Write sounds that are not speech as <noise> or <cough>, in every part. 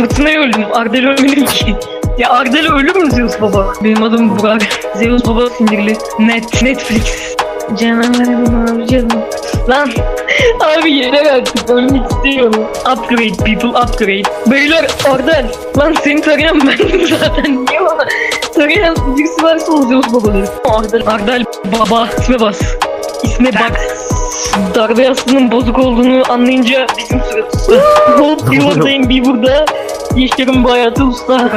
Fırtınaya öldüm. Ardel ölmedim ki. Ya Ardel ölür mü Zeus baba? Benim adım Burak. Zeus baba sinirli. Net. Netflix. Canım abi canım. Lan <laughs> abi yeter artık ölmek istiyorum. Upgrade people upgrade. Beyler Ardel. Lan seni tarayan ben <laughs> zaten. Niye bana tarayan birisi varsa o Zeus babadır. Ardel, Ardel baba. İsme bas. İsme bak. Darbe yastığının bozuk olduğunu anlayınca bizim suratımız. <laughs> Hop bir oradayım bir burada. Bu hayatı usta.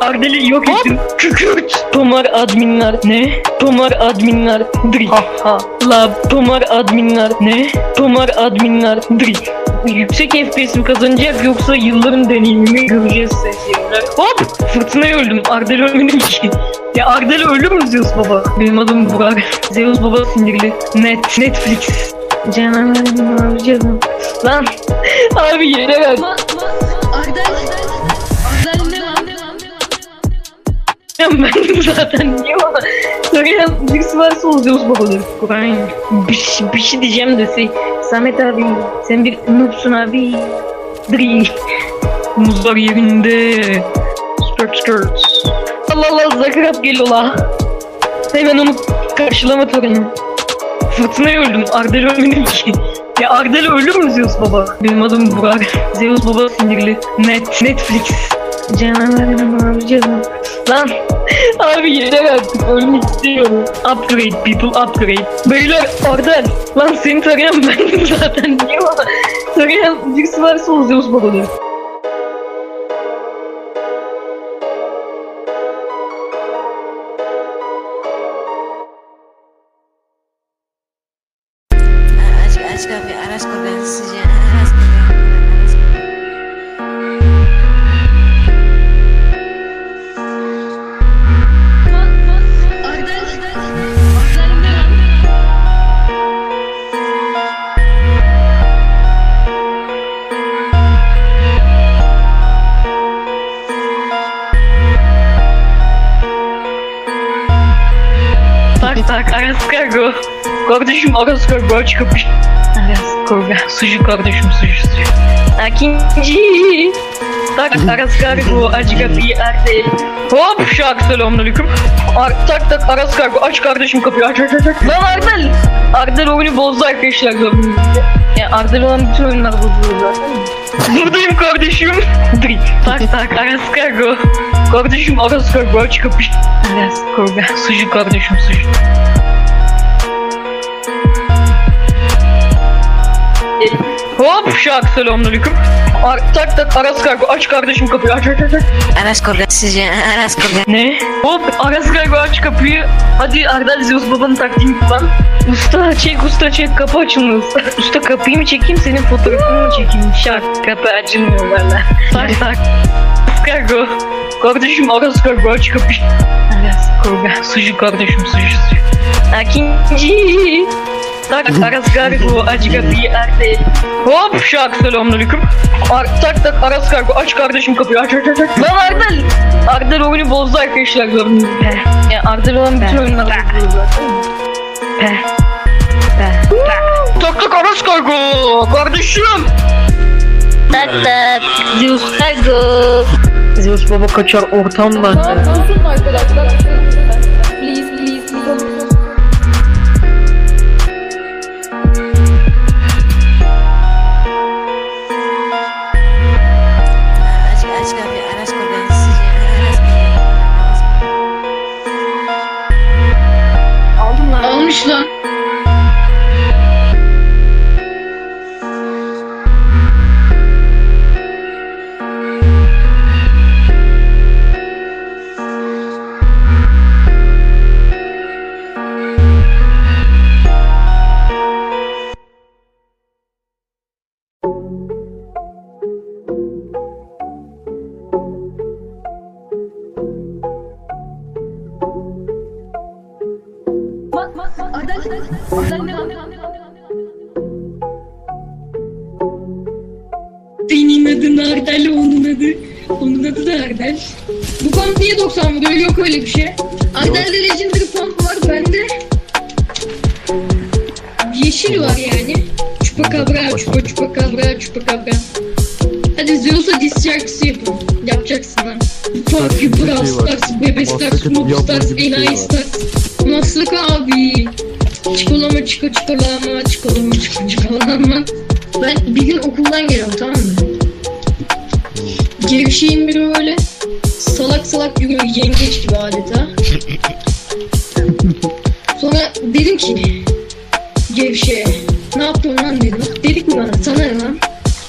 Ardel'i yok ettim. Kükürt. Tomar adminler. Ne? Tomar adminler. Dri. Ha. La. Tomar adminler. Ne? Tomar adminler. Dri. Yüksek FPS mi kazanacak yoksa yılların deneyimini göreceğiz sesler. Hop! Fırtınaya öldüm. Ardel ölmedim ki. <laughs> Ya Ardel ölür mü Zeus baba? Benim adım Burak. Zeus baba sinirli. Net. Netflix. Canım canım. Lan <laughs> abi yeter artık. Ben zaten niye bana söyleyen birisi varsa o Zeus babadır. Kur'an bir, şey- şey diyeceğim de şey, Samet abi sen bir noobsun abi. Dri. Muzlar yerinde. Skirt skirt. Allah Allah Zagreb geliyor la. Hemen onu karşılama töreni. Fırtınaya öldüm. Ardel ölmedim ki. Ya Ardel ölür mü Zeus baba? Benim adım Burak. Zeus baba sinirli. Net. Netflix. Canım abi canım. Lan <laughs> abi yeter artık ölmek istiyorum. Upgrade people upgrade. Beyler Ardel. Lan seni tarayan <laughs> ben zaten. Niye bana tarayan birisi varsa o Zeus babadır. Aç, Tak Aras Kargo. Kardeşim Aras Kargo kapıyı. Aras Kargo. Sucu kardeşim sucu sucu. İkinci. Tak Aras Kargo aç kapıyı Ardel. Hop şarkı selamünaleyküm. Ar tak tak Aras Kargo aç kardeşim kapıyı aç aç aç. aç. Lan Ardel. Ardel oyunu bozdu arkadaşlar. Ya Ardel olan bütün oyunlar bozuluyor zaten. Buradayım kardeşim. <laughs> Tak tak Aras Kargo. Kardeşim Aras Kargo aç kapıyı. Aras Kargo. Sucu kardeşim sucu. Hop şarkı selamünaleyküm. Ar tak tak Aras Kargo aç kardeşim kapıyı aç aç aç. Aras kapıyı, sizce Aras kapıyı. Ne? Hop Aras Kargo aç kapıyı. Hadi Ardal Zeus babanın taktiğini kullan. Usta çek usta çek kapı açılmıyor usta. Usta kapıyı mı çekeyim senin fotoğrafını mı çekeyim? Şart kapı açılmıyor valla. Tak tak. Kargo. Kardeşim Aras Kargo aç kapıyı. Aras Kargo. Sucu kardeşim sucu sucu. İkinci. Tak Aras Kargo aç kapıyı Ardel. Hop şarkı selamünaleyküm. Ar tak tak Aras Kargo aç kardeşim kapıyı aç aç aç. aç. Lan Ardel. Ardel oyunu bozdu arkadaşlar gördüğünüz gibi. Ya Ardel olan bütün oyunlar bozuluyor zaten. Pe. Pe. Tak tak Aras Kargo kardeşim. Tak tak Zeus Kargo. Zeus baba kaçar ortamdan. Susun arkadaşlar. Please. Aldım lan. Ardel, onun adı. Onun adı da Ardel. Bu pump niye 90 vuruyor? Yok öyle bir şey. Ardel'de Legendary pump var bende. Yeşil var yani. Chupacabra, chupa chupacabra, chupacabra. Hadi Zeus'a diss yok ki bir Brawl şey. Stars, Bebe Stars, yapmadığı Stars, şey Enayi var. Stars. Maslak abi. Çikolama çiko çikolama çikolama çiko çikolama. Ben bir gün okuldan geliyorum tamam mı? Gevşeyin biri böyle salak salak yürüyor yengeç gibi adeta. Sonra dedim ki gevşe ne yaptın lan dedim. Dedik mi bana sana ne lan?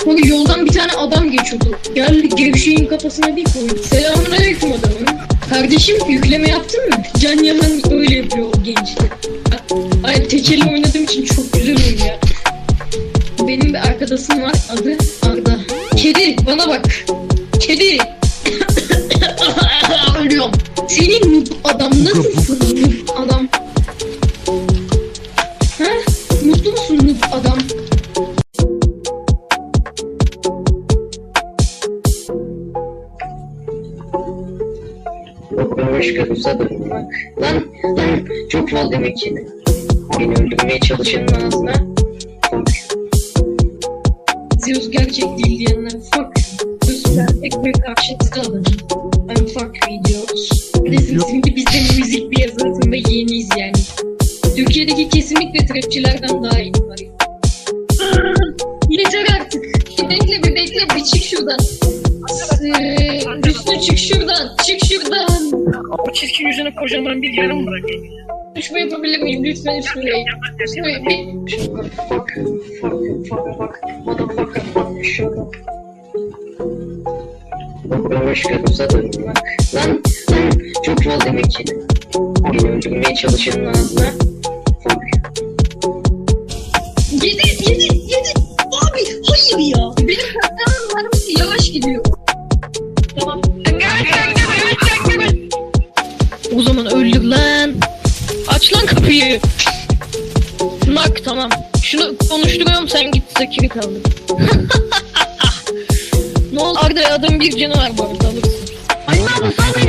Sonra yoldan bir tane adam geçiyordu. Geldi gevşeyin kafasına bir koydu. Selamünaleyküm adamım. Kardeşim yükleme yaptın mı? Can Yaman öyle yapıyor o gençte. Ay tekeli oynadığım için çok güzel oyun ya. Benim bir arkadaşım var adı Arda. Kedi bana bak. Kedi. <coughs> Ölüyorum. Senin noob adam nasılsın noob adam? Ha? Mutlu musun noob adam? Başka uzadım bak. Lan lan çok demek ki. Beni öldürmeye çalışanın ağzına. Zeus gerçek değil diyenler fuck. Ve karşıtı alın. I'm fuck videos. Desin şimdi biz de müzik piyasasında yeniyiz yani. Türkiye'deki kesinlikle trapçilerden daha iyi var. Yeter artık. Bir bekle bir bekle bir çık şuradan. Ee, çık şuradan. Çık şuradan. O çizgi yüzüne kocaman bir yarım bırakayım. Konuşma yapabilir miyim lütfen? Hüsnü Bey bir... Fuck, fuck, fuck, fuck, motherfucker, fuck, shut up. Başka uzadım bak. Lan, lan, çok fal demek ki. Beni öldürmeye çalışanın ağzına. Yedi, yedi, yedi. Abi, hayır ya. Benim mermisi yavaş gidiyor. Tamam. O zaman öldür lan. Aç lan kapıyı. Nak tamam. Şunu konuşturuyorum sen git Zakir'i kaldır. <laughs> adam bir canı var bu arada alırsın. Sal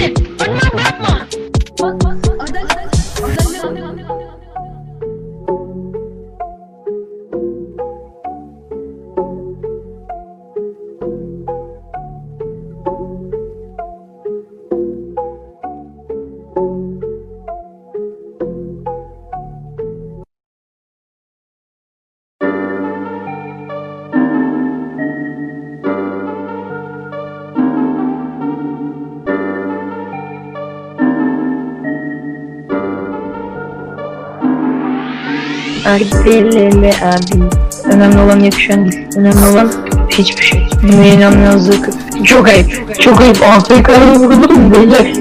Erdeleme abi. Önemli olan yakışan değil. Önemli olan hiçbir şey. Buna inanmazlık. Çok ayıp. Çok ayıp. AFK'ya vurdum beyler.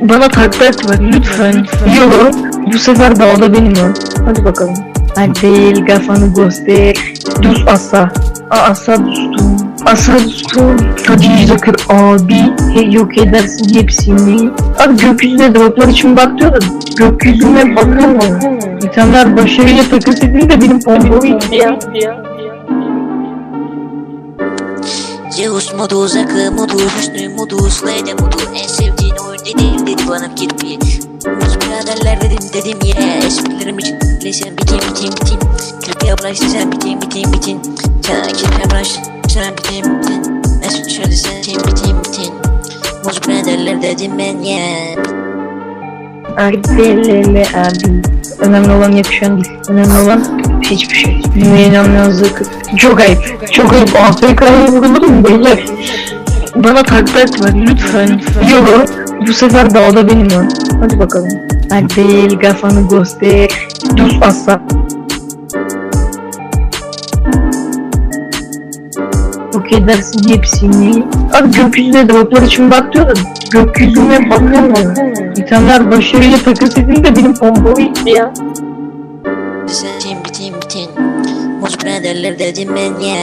Bana takla etme lütfen. Yok. Bu sefer dağda benim o. Hadi bakalım. Erdel kafanı göster. Düz asa. Aa, asa dostum. Dostum. Hadi Zakır abi. Hey, yok edersin hepsini. Abi gökyüzüne droplar için bak diyor da gökyüzüne bakın mı? İnsanlar başarıyla takas edince benim pompalı ya. Zeus modu, Zakı modu, Hüsnü modu, Slayda modu En sevdiğin oyun dedim dedi bana gitmeyi Muz biraderler dedim dedim ya Esprilerim için Leysen bitin bitin bitin Kirpiye bıraştı sen bitin bitin bitin Sen kirpiye bıraştı sen bitin Mesut şöyle sen bitin bitin bitin Muz biraderler dedim ben ya Erdeleme abi. Önemli olan yakışan değil. Önemli olan hiçbir şey. Buna inanmazlık. Çok ayıp. Çok ayıp. AFK'ya vurulur beyler? Bana takla etme lütfen. Yok. Bu sefer dağda benim o. Hadi bakalım. Erdel kafanı göster. Düz asa. Yok edersin hepsini. Abi gökyüzüne droplar için bak diyor da gökyüzüne bakın mı? İnsanlar başarıyla takas edince benim pompalı gitti ya. Sen bitin bitin Muz biraderler dedim ben ya